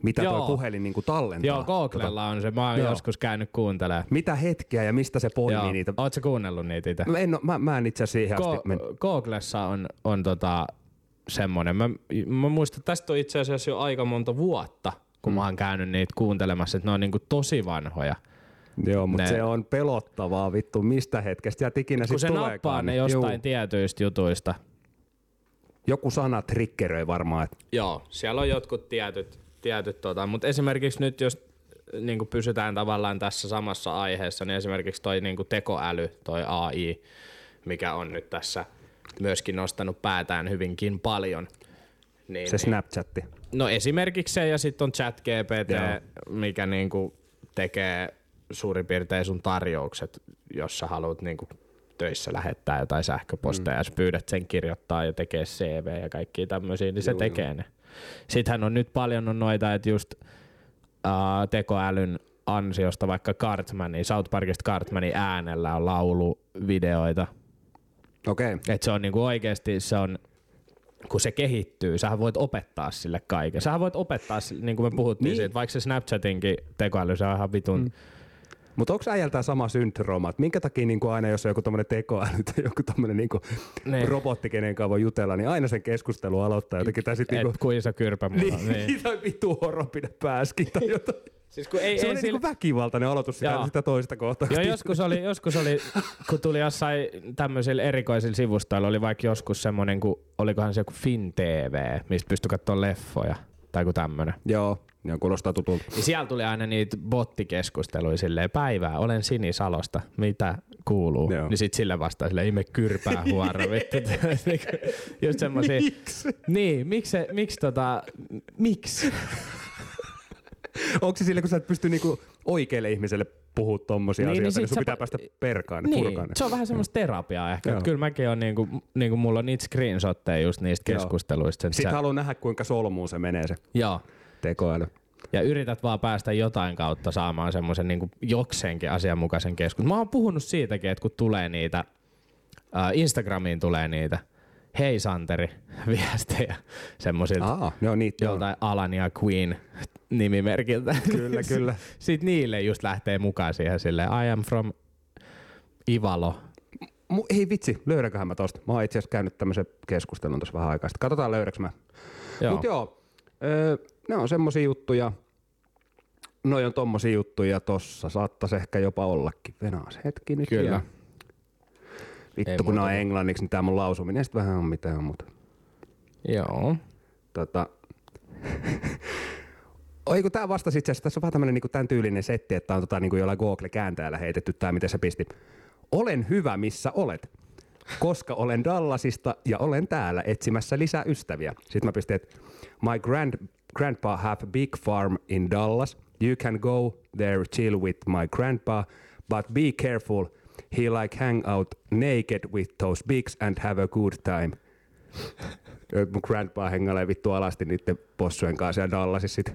mitä Joo. tuo puhelin niinku tallentaa. Joo, Googlella on se. Mä oon Joo. joskus käynyt kuuntelemaan. Mitä hetkiä ja mistä se poimii Joo. niitä. Ootko kuunnellut niitä itse? Mä en, oo- mä, mä en itse asiassa siihen asti. Men... Go- Googlessa on, on tota semmonen. Mä, mä muistan, tästä on itse asiassa jo aika monta vuotta, kun mm. mä oon käynyt niitä kuuntelemassa, että ne on niinku tosi vanhoja. Joo, mutta Ne- se on pelottavaa vittu, mistä hetkestä sieltä ikinä kun sit se nappaa ne jostain Juu. tietyistä jutuista. Joku sana triggeröi varmaan, että Joo, siellä on jotkut tietyt, tietyt tota, mutta esimerkiksi nyt jos niin pysytään tavallaan tässä samassa aiheessa, niin esimerkiksi toi niin tekoäly, toi AI, mikä on nyt tässä myöskin nostanut päätään hyvinkin paljon. Niin, se Snapchatti. No esimerkiksi se ja sitten on chat GPT, Joo. mikä niinku tekee suurin piirtein sun tarjoukset, jos sä haluat niinku töissä lähettää jotain sähköposteja, mm. ja sä pyydät sen kirjoittaa ja tekee CV ja kaikki tämmöisiä, niin se Juu, tekee ne. Sittenhän on nyt paljon on noita, että just uh, tekoälyn ansiosta vaikka Cartmanin, South Parkista Cartmanin äänellä on lauluvideoita, Okei. Okay. että se on niinku oikeasti, se on, kun se kehittyy, sähän voit opettaa sille kaiken. Sähän voit opettaa, sille- niin kuin me puhuttiin Niin. siitä, vaikka se Snapchatinkin tekoäly, se on ihan vitun. Mm. Mutta onko äijällä tää sama syndrooma, että minkä takia niinku aina jos on joku tommonen tekoäly tai joku tommonen niinku Niin. robotti, kenen kanssa voi jutella, niin aina sen keskustelu aloittaa jotenkin tai sit Et niinku, kuin iso kyrpä mulla. niin, Niin. niin. tai vittu horo pidä pääskin tai jotain. Siis kun ei, Se ei on sillä, niinku väkivaltainen aloitus sitä, Joo. sitä toista kohtaa. Joo, joskus oli, joskus oli, kun tuli jossain tämmöisillä erikoisilla sivustoilla, oli vaikka joskus semmonen, kun olikohan se joku Fin TV, mistä pystyi katsoa leffoja tai joku tämmönen. Joo, joo, kuulostaa tutulta. Niin siellä tuli aina niitä bottikeskusteluja silleen, päivää, olen Sinisalosta, mitä kuuluu. Joo. Niin sit sille vastaa sille, ei me kyrpää huora, vittu. Niinku, Just semmosia. Miksi? Niin, miksi, se- miksi tota, miksi? Onko se sille, kun sä et pysty niinku oikealle ihmiselle puhua tommosia Niin, niin, niin asioita, niin, sit sun sä pitää pa- päästä perkaan, ne Niin, purkaan. ne. se on vähän semmoista terapiaa ehkä. Joo. Kyllä mäkin on niinku, niinku mulla on niitä screenshotteja just niistä Joo. keskusteluista. Sen Sitten sä- haluan nähdä, kuinka solmuun se menee se Joo. Tekoäly. Ja yrität vaan päästä jotain kautta saamaan semmoisen niin jokseenkin asianmukaisen keskustelun. Mä oon puhunut siitäkin, että kun tulee niitä, äh, Instagramiin tulee niitä, hei Santeri, viestejä semmoisilta Aa, joo, niitä joltain Alan ja Queen nimimerkiltä. Kyllä, kyllä. Sitten niille just lähtee mukaan siihen silleen, I am from Ivalo. Mu- ei vitsi, löydänköhän mä tosta. Mä oon itse asiassa käynyt tämmöisen keskustelun tuossa vähän aikaa sitten. Katsotaan löydäks mä. Joo. Mut joo, öö, ne on semmosia juttuja. Noi on tommosia juttuja tossa. Saattais ehkä jopa ollakin. Venaas hetki nyt. Kyllä. vielä. Ei Vittu, kun muuta nää on englanniksi, niin tää mun lausuminen sit vähän on mitään muuta. Joo. Tota... Oi kun tää vastasi itse asiassa, tässä on vähän tämmönen niinku tän tyylinen setti, että on tota niinku jollain Google-kääntäjällä heitetty tää, miten se pisti. Olen hyvä, missä olet, koska olen Dallasista ja olen täällä etsimässä lisää ystäviä. Sitten mä pistin, että my grand, grandpa have a big farm in Dallas. You can go there chill with my grandpa, but be careful. He like hang out naked with those bigs and have a good time. Ja mun grandpa hengailee vittu alasti niiden possujen kanssa siellä Dallasissa sit.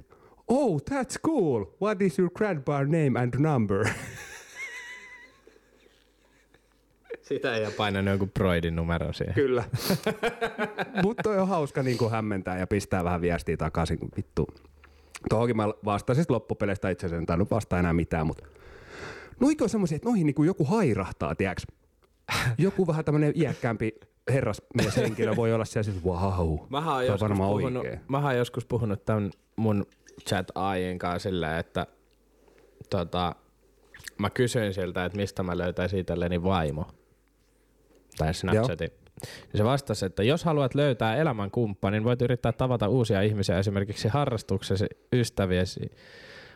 Oh, that's cool. What is your grandpa name and number? Sitä ei ole painanut joku Broidin numero siihen. Kyllä. Mutta toi on hauska niin hämmentää ja pistää vähän viestiä takaisin. kun Vittu. Tuohonkin mä vastasin loppupeleistä itse asiassa, en tainnut vastaa enää mitään, mutta noikin on semmoisia, että noihin niin joku hairahtaa, tiedäks? Joku vähän tämmönen iäkkäämpi herrasmieshenkilö voi olla siellä siis, wow, Mähän on joskus varmaan puhunut, oikein. mähän joskus puhunut tämän mun chat AIin kanssa silleen, että tota, mä kysyin siltä, että mistä mä löytäisin itselleni vaimo. Tai Snapchatin. Ja se vastasi, että jos haluat löytää elämänkumppanin, voit yrittää tavata uusia ihmisiä esimerkiksi harrastuksesi, ystäviesi,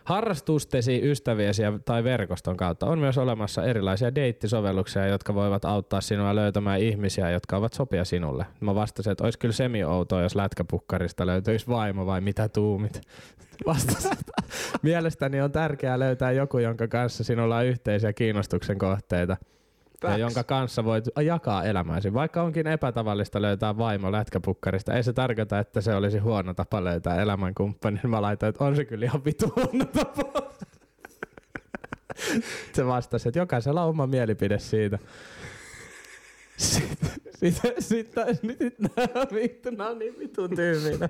harrastustesi, ystäviesi tai verkoston kautta. On myös olemassa erilaisia deittisovelluksia, jotka voivat auttaa sinua löytämään ihmisiä, jotka ovat sopia sinulle. Mä vastasin, että olisi kyllä semi-outoa, jos lätkäpukkarista löytyisi vaimo vai mitä tuumit. Vastasin, mielestäni on tärkeää löytää joku, jonka kanssa sinulla on yhteisiä kiinnostuksen kohteita. Ja Facts. jonka kanssa voit jakaa elämääsi. Vaikka onkin epätavallista löytää vaimo lätkäpukkarista, ei se tarkoita, että se olisi huono tapa löytää elämänkumppani. Mä laitoin, että on se kyllä ihan vitu huono tapa. Se vastasi, että jokaisella on oma mielipide siitä. Sitten, sitten, sitten, sitten nää vittu, nää on niin vitun tyhminä.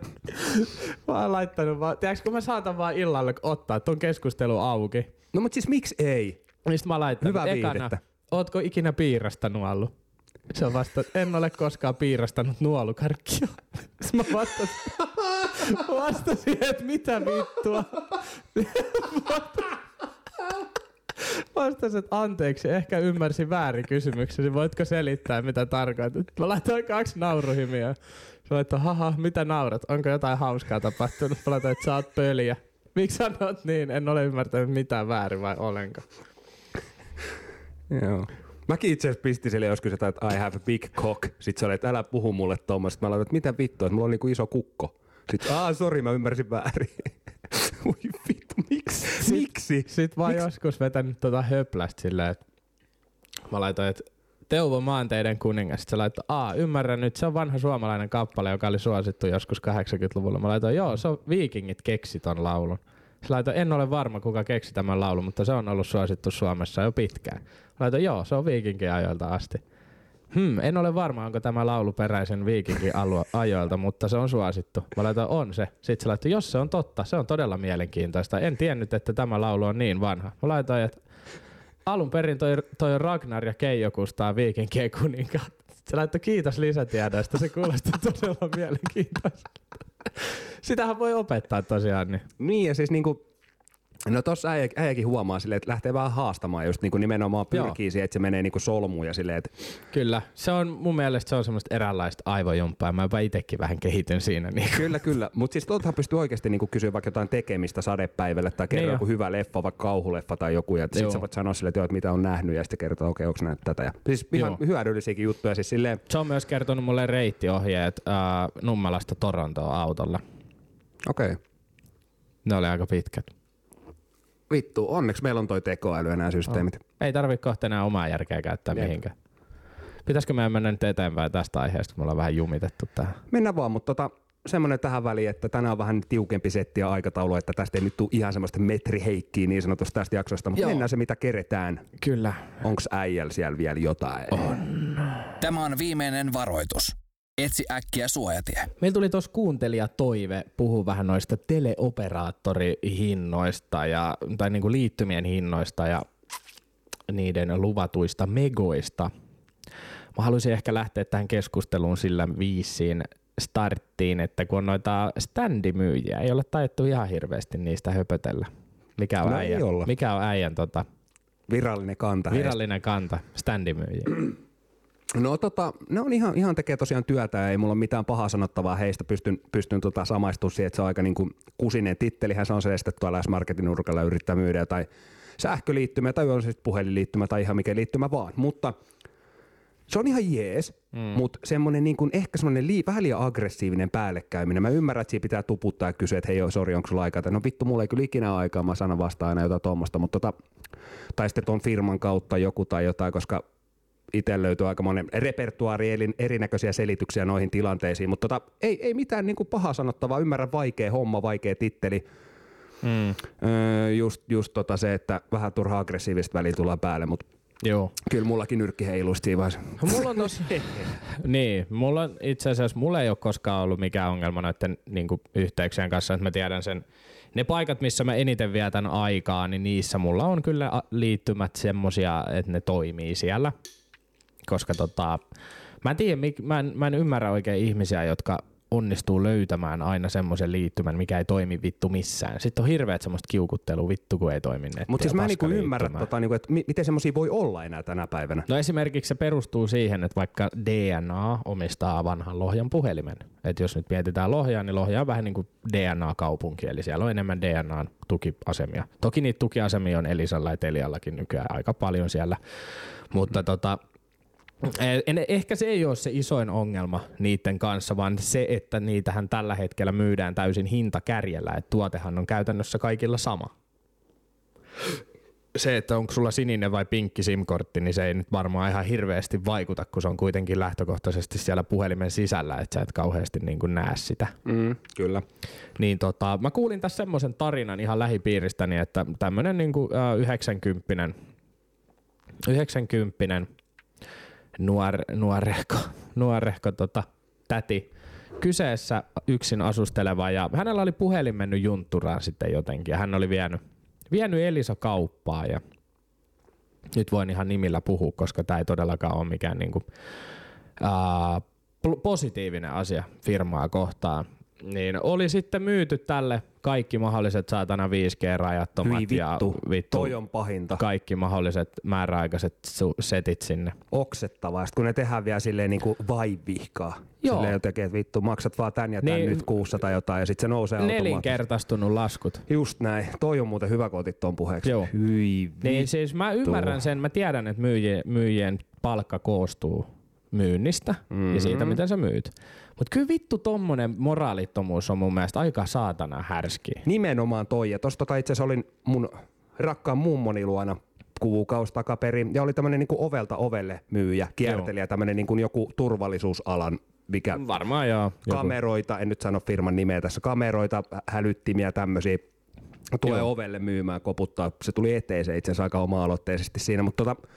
Mä oon laittanut vaan, tiedätkö, kun mä saatan vaan illalle ottaa ton keskustelu auki. No mut siis miksi ei? Niin sit mä laitan, Hyvää ekana, viihdettä. Ootko ikinä piirasta nuollut? Se on vasta, en ole koskaan piirastanut nuolukarkkia. Mä vastasin, vastasin että mitä vittua. Vastasin, että anteeksi, ehkä ymmärsin väärin kysymyksesi. Voitko selittää, mitä tarkoitat? Mä laitoin kaksi nauruhimiä. Se laittoi, haha, mitä naurat? Onko jotain hauskaa tapahtunut? Mä laitoin, että sä oot pöliä. Miksi sanot niin? En ole ymmärtänyt mitään väärin vai olenko? Joo. Mäkin itse asiassa pistin sille joskus jotain, että I have a big cock. Sitten se oli, että älä puhu mulle tuommoista. Mä laitan, että mitä vittua, että mulla on niinku iso kukko. Sitten, aah, sori, mä ymmärsin väärin. Ui vittu, miksi? Miksi? Sitten vaan Miks? joskus vetänyt tota höplästä silleen, että mä laitoin, että Teuvo Maanteiden kuningas. Sitten se laittoi, aa, ymmärrän nyt, se on vanha suomalainen kappale, joka oli suosittu joskus 80-luvulla. Mä laitoin, joo, se on Viikingit keksi ton laulun. Se laitoi, en ole varma, kuka keksi tämän laulun, mutta se on ollut suosittu Suomessa jo pitkään. Mä laitoin, joo, se on Viikinkin ajoilta asti. Hmm, en ole varma, onko tämä laulu peräisen Viikinkin ajoilta, mutta se on suosittu. Mä laitoin, on se. Sitten se laittoi, jos se on totta, se on todella mielenkiintoista. En tiennyt, että tämä laulu on niin vanha. Mä laitoin, että alun perin toi, toi Ragnar ja Keijo kustaa Viikinkien kuninkaat. Se laittoi kiitos lisätiedoista, se kuulosti todella mielenkiintoista. Sitähän voi opettaa tosiaan. Niin. Niin ja siis niinku, No tossa äijä, äijäkin huomaa silleen, että lähtee vähän haastamaan just niinku nimenomaan pyrkii siihen, että se menee niinku solmuun ja silleen, että Kyllä, se on mun mielestä se on semmoista eräänlaista aivojumppaa. Mä jopa itsekin vähän kehityn siinä. Niin Kyllä, kyllä. Mutta siis tuoltahan pystyy oikeasti niinku kysyä vaikka jotain tekemistä sadepäivälle tai kerran Niin joku hyvä leffa, vaikka kauhuleffa tai joku. Ja sitten sä voit sanoa sille, että, mitä on nähnyt ja sitten kertoa, okei, okay, onko nähnyt tätä. Ja, siis ihan Joo. hyödyllisiäkin juttuja. Siis silleen, Se on myös kertonut mulle reittiohjeet äh, Nummelasta Torontoon autolla. okei. Okay. Ne oli aika pitkät. Vittu, onneksi meillä on toi tekoäly ja nämä systeemit. Ei tarvi kohta enää omaa järkeä käyttää Jep. mihinkään. Pitäisikö meidän mennä nyt eteenpäin tästä aiheesta, kun me ollaan vähän jumitettu tähän? Mennään vaan, mutta tota, semmoinen tähän väliin, että tänään on vähän tiukempi setti ja aikataulu, että tästä ei nyt tule ihan semmoista metriheikkiä niin sanotusti tästä jaksosta, mutta Joo. mennään se mitä keretään. Kyllä. Onks äijällä siellä vielä jotain? On. Tämä on viimeinen varoitus. Etsi äkkiä suojatie. Meillä tuli tuossa kuuntelija toive puhua vähän noista teleoperaattorihinnoista ja, tai niinku liittymien hinnoista ja niiden luvatuista megoista. Mä haluaisin ehkä lähteä tähän keskusteluun sillä viisiin starttiin, että kun on noita standimyyjiä, ei ole taidettu ihan hirveästi niistä höpötellä. Mikä on, No äijän, mikä on äijän tota, Virallinen kanta. heistä. virallinen kanta standimyyjiä? No tota, ne on ihan, ihan tekee tosiaan työtä ja ei mulla ole mitään pahaa sanottavaa heistä. Pystyn, pystyn tota samaistumaan siihen, että se on aika niin kuin kusinen tittelihän se on se, että tuolla S-Marketin nurkalla yrittää myydä jotain sähköliittymä tai on se sitten puhelinliittymä tai ihan mikä liittymä vaan. Mutta se on ihan jees, mm. mutta semmoinen niin kuin, ehkä semmoinen lii, vähän liian aggressiivinen päällekäyminen. Mä ymmärrän, että siinä pitää tuputtaa ja kysyä, että hei joo, sori, onko sulla aikaa? Tai, No vittu, mulla ei kyllä ikinä aikaa, mä sanon vastaan aina jotain tuommoista, mutta tota, tai sitten tuon firman kautta joku tai jotain, koska itse löytyy aika monen repertuaari eli erinäköisiä selityksiä noihin tilanteisiin, mutta tota, ei, ei mitään niin kuin pahaa sanottavaa, ymmärrän vaikea homma, vaikea titteli. Mm. Öö, just just tota se, että vähän turha aggressiivista väliin tullaan päälle, mutta Joo. kyllä mullakin nyrkki siinä vaiheessa. Mulla on tos... niin, mulla on itse asiassa, mulla ei ole koskaan ollut mikään ongelma noiden niin yhteyksien kanssa, että mä tiedän sen, ne paikat, missä mä eniten vietän aikaa, niin niissä mulla on kyllä liittymät semmosia, että ne toimii siellä. Koska tota, mä en tiedä, mik- mä en, mä en ymmärrä oikein ihmisiä, jotka onnistuu löytämään aina semmoisen liittymän, mikä ei toimi vittu missään. Sitten on hirveät semmoista kiukuttelua vittu, kun ei toimi netti Mutta siis mä en niinku ymmärrä, tota, niinku, että mi- miten semmoisia voi olla enää tänä päivänä. No esimerkiksi se perustuu siihen, että vaikka DNA omistaa vanhan Lohjan puhelimen. Että jos nyt mietitään Lohjaa, niin Lohja on vähän niin kuin DNA-kaupunki, eli siellä on enemmän DNA-tukiasemia. Toki niitä tukiasemia on Elisalla ja Teliallakin nykyään aika paljon siellä, mutta tota, en, ehkä se ei ole se isoin ongelma niiden kanssa, vaan se, että niitähän tällä hetkellä myydään täysin hintakärjellä, että tuotehan on käytännössä kaikilla sama se, että onko sulla sininen vai pinkki SIM-kortti, niin se ei nyt varmaan ihan hirveästi vaikuta, kun se on kuitenkin lähtökohtaisesti siellä puhelimen sisällä, että sä et kauheasti niin kuin näe sitä. Mm, kyllä. Niin tota, mä kuulin tässä semmoisen tarinan ihan lähipiiristäni, että tämmönen niin kuin, äh, 90 90 nuor, nuorehko, nuorehko tota, täti kyseessä yksin asusteleva ja hänellä oli puhelin mennyt juntturaan sitten jotenkin ja hän oli vienyt, vienyt Elisa kauppaa ja nyt voin ihan nimillä puhua, koska tämä ei todellakaan ole mikään niinku, ää, positiivinen asia firmaa kohtaan. Niin oli sitten myyty tälle kaikki mahdolliset saatana 5G-rajattomat Hyi ja vittu, vittu toi on pahinta. kaikki mahdolliset määräaikaiset su- setit sinne. oksettavaa. Kun ne tehdään vielä silleen niin kuin vaivihkaa. Joo. Silleen jotenkin, että vittu maksat vaan tän ja tän Niin. nyt kuussa tai jotain ja sitten se nousee. Nelinkertaistunut laskut. Just näin. Toi on muuten hyvä, kun otit ton puheeksi. Joo. Hyi Niin siis mä ymmärrän sen, mä tiedän, että myyjien, myyjien palkka koostuu myynnistä mm-hmm. ja siitä, miten sä myyt. Mutta kyllä vittu tommonen moraalittomuus on mun mielestä aika saatana härski. Nimenomaan toi. Ja tossa tota itse asiassa olin mun rakkaan mummoni luona kuukausi takaperin. Ja oli tämmönen niinku ovelta ovelle myyjä, kiertelijä, tämmönen niinku joku turvallisuusalan, mikä Varmaan joo. Kameroita, en nyt sano firman nimeä tässä, kameroita, hälyttimiä, tämmöisiä tulee Joo. ovelle myymään, koputtaa. Se tuli eteen se itse asiassa aika oma-aloitteisesti siinä, mutta tota,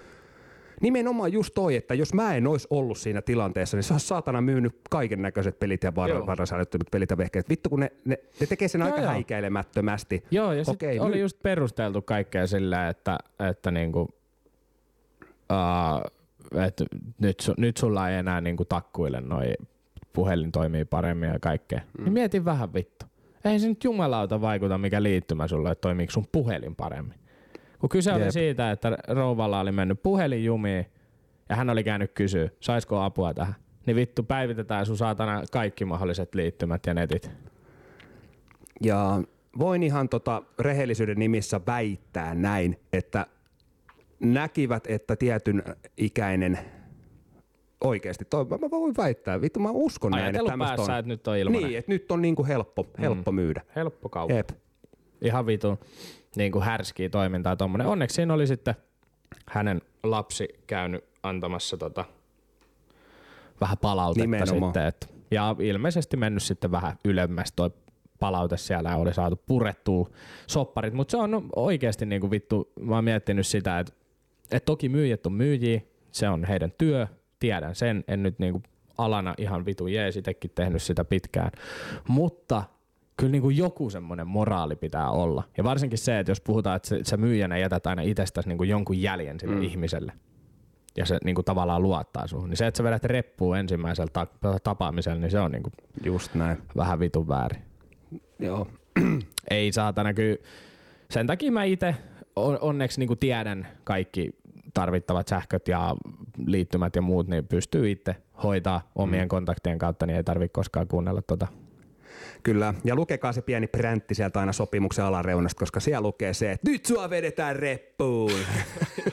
nimenomaan just toi, että jos mä en olisi ollut siinä tilanteessa, niin se olisi saatana myynyt kaiken näköiset pelit ja var- Joo. varasäälyttömät pelit ja vehkeet. Vittu, kun ne, ne, ne tekee sen Joo, aika joo. häikäilemättömästi. Joo, ja sitten Okei, oli just perusteltu kaikkea sillä, että, että niinku, uh, että nyt, nyt sulla ei enää niinku takkuille noi puhelin toimii paremmin ja kaikkea. Mm. Niin mietin vähän vittu. Ei se nyt jumalauta vaikuta, mikä liittymä sulle, että toimiiko sun puhelin paremmin. Kun kyse oli Jep. siitä, että rouvalla oli mennyt puhelin jumiin ja hän oli käynyt kysyä, saisiko apua tähän. Niin vittu, päivitetään sun saatana kaikki mahdolliset liittymät ja netit. Ja voin ihan tota rehellisyyden nimissä väittää näin, että näkivät, että tietyn ikäinen oikeasti, toi, mä voin väittää, vittu mä uskon näin, että Ajatellut päässä, on. että nyt on ilmanen. Niin, että nyt on niinku helppo, helppo myydä. Helppo kauppa. Jep. Ihan vitun niin kuin härskiä toimintaa tommonen. Onneksi siinä oli sitten hänen lapsi käynyt antamassa tota, vähän palautetta Nimenomaan. sitten. Et, ja ilmeisesti mennyt sitten vähän ylemmäs toi palaute siellä oli saatu purettua sopparit. Mutta se on oikeasti niin kuin vittu, mä oon miettinyt sitä, että et toki myyjät on myyjiä, se on heidän työ, tiedän sen, en nyt niinku alana ihan vitu jees, itsekin tehnyt sitä pitkään. Mutta kyllä niinku joku semmoinen moraali pitää olla. Ja varsinkin se, että jos puhutaan, että sä- myyjänä jätät aina itsestäsi niinku jonkun jäljen sille mm. ihmiselle, ja se niinku tavallaan luottaa suhun, niin se, että sä vedät reppuun ensimmäisellä ta- tapaamisella, niin se on niinku Just näin. vähän vitun väärin. Joo. Ei saatana kyllä. Sen takia mä itse onneksi niinku tiedän kaikki tarvittavat sähköt ja liittymät ja muut, niin pystyy itse hoitaa omien mm. kontaktien kautta, niin ei tarvitse koskaan kuunnella tota. Kyllä, ja lukekaa se pieni präntti sieltä aina sopimuksen alareunasta, koska siellä lukee se, että nyt sua vedetään reppuun.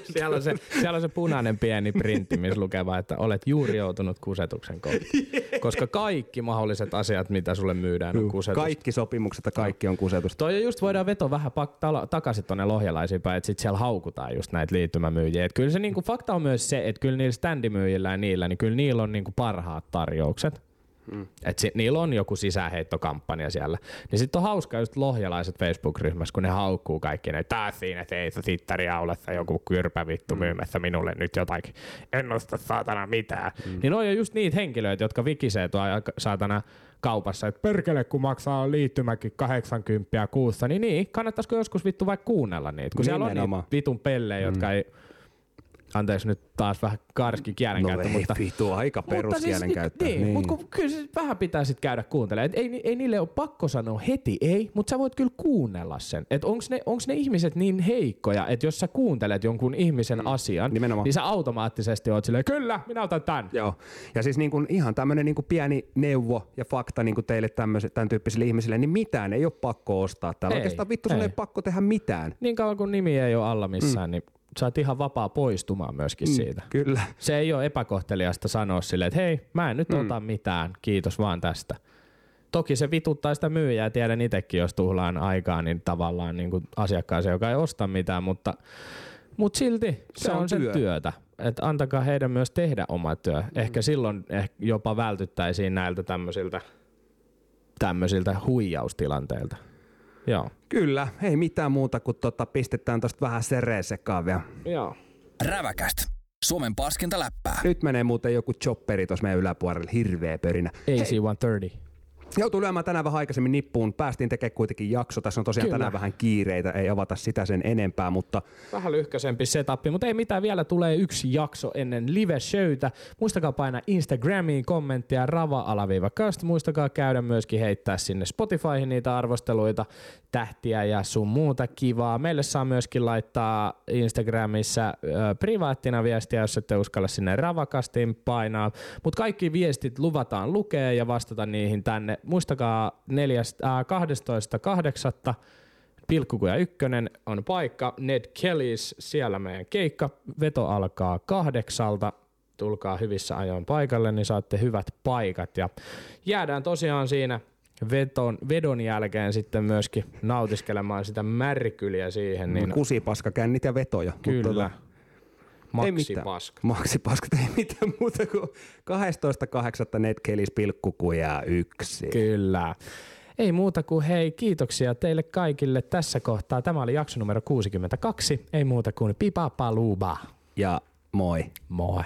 Siellä on, se, siellä on se punainen pieni printti, missä lukee vaan, että olet juuri joutunut kusetuksen kohtaan. Koska kaikki mahdolliset asiat, mitä sulle myydään, on kusetus. Kaikki sopimukset ja kaikki on kusetusta. Toi just voidaan vetoa vähän pak- tala- takaisin tonne lohjalaisiin päin, että sit siellä haukutaan just näitä liittymämyyjiä. Et kyllä se niinku, fakta on myös se, että kyllä niillä standimyyjillä ja niillä, niin kyllä niillä on niinku parhaat tarjoukset. Mm. Et si- niillä on joku sisäheittokampanja siellä. Niin sitten on hauska just lohjalaiset Facebook-ryhmässä, kun ne haukkuu kaikki ne, taas siinä seisoi sittariaulassa joku kyrpä vittu myymässä minulle nyt jotakin. En osta saatana mitään. Mm. Niin on jo just niitä henkilöitä, jotka vikisee tuolla saatana kaupassa, että perkele kun maksaa liittymäkin 80 kuussa, niin niin, kannattaisiko joskus vittu vaikka kuunnella niitä, kun siellä on Nimenomaan. niitä vitun pellejä, jotka ei, anteeksi nyt taas vähän karski No kielenkäyttö, ei mutta vittu, aika peruskielenkäyttö. niin, niin. mutta kun, kyllä se vähän pitää sitten käydä kuuntelemaan. Et ei, ei niille ole pakko sanoa heti ei, mutta sä voit kyllä kuunnella sen. Että onko ne, onks ne ihmiset niin heikkoja, että jos sä kuuntelet jonkun ihmisen mm. asian, Nimenomaan. niin sä automaattisesti oot silleen, kyllä, minä otan tän. Joo, ja siis niin kuin ihan tämmöinen niin pieni neuvo ja fakta niin kuin teille tämmöiset, tämän tyyppisille ihmisille, niin mitään ei ole pakko ostaa. Täällä Ei, oikeastaan vittu sun ei. ei pakko tehdä mitään. Niin kauan kun nimi ei ole alla missään, mm. niin sä oot ihan vapaa poistumaan myöskin mm. siitä. Kyllä. Se ei ole epäkohteliasta sanoa silleen, että hei, mä en nyt mm. ota mitään, kiitos vaan tästä. Toki se vituttaa sitä myyjää, tiedän itsekin, jos tuhlaan aikaa, niin tavallaan niin kuin asiakkaaseen, joka ei osta mitään, mutta, mutta silti se, Se on on sen työ. työtä. Et antakaa heidän myös tehdä oma työ. Ehkä silloin ehkä jopa vältyttäisiin näiltä tämmöisiltä, tämmöisiltä huijaustilanteilta. Joo. Kyllä, ei mitään muuta kuin tota, pistetään tosta vähän sereen sekaan vielä. Joo. Räväkäst. Suomen paskinta läppää. Nyt menee muuten joku chopperi tuossa meidän yläpuolella, hirveä pörinä. AC-130. Joutuu lyömään tänään vähän aikaisemmin nippuun. Päästiin tekemään kuitenkin jakso. Tässä on tosiaan Kyllä. tänään vähän kiireitä, ei avata sitä sen enempää, mutta Vähän lyhkäisempi setup, mutta ei mitään, vielä tulee yksi jakso ennen live-showta. Muistakaa painaa Instagramiin kommenttia rava-cast. Muistakaa käydä myöskin heittää sinne Spotifyhin niitä arvosteluita, tähtiä ja sun muuta kivaa. Meille saa myöskin laittaa Instagramissa äh, privaattina viestiä, jos ette uskalla sinne ravakastiin painaa. Mutta kaikki viestit luvataan lukea ja vastata niihin tänne. Muistakaa äh, 12.8. Pilkkukuja ykkönen on paikka, Ned Kellys, siellä meidän keikka. Veto alkaa kahdeksalta. Tulkaa hyvissä ajoin paikalle, niin saatte hyvät paikat. Ja jäädään tosiaan siinä veton, vedon jälkeen sitten myöskin nautiskelemaan sitä märkyliä siihen. Niin kusipaskakännit ja vetoja. Kyllä. tota, ei Maksi mitään. paska. Maksipaskat ei mitään muuta kuin 12.8. Netkelis pilkkukuja yksi. Kyllä. Ei muuta kuin hei, kiitoksia teille kaikille tässä kohtaa. Tämä oli jakso numero 62. Ei muuta kuin pipapaluba. Ja moi. Moi.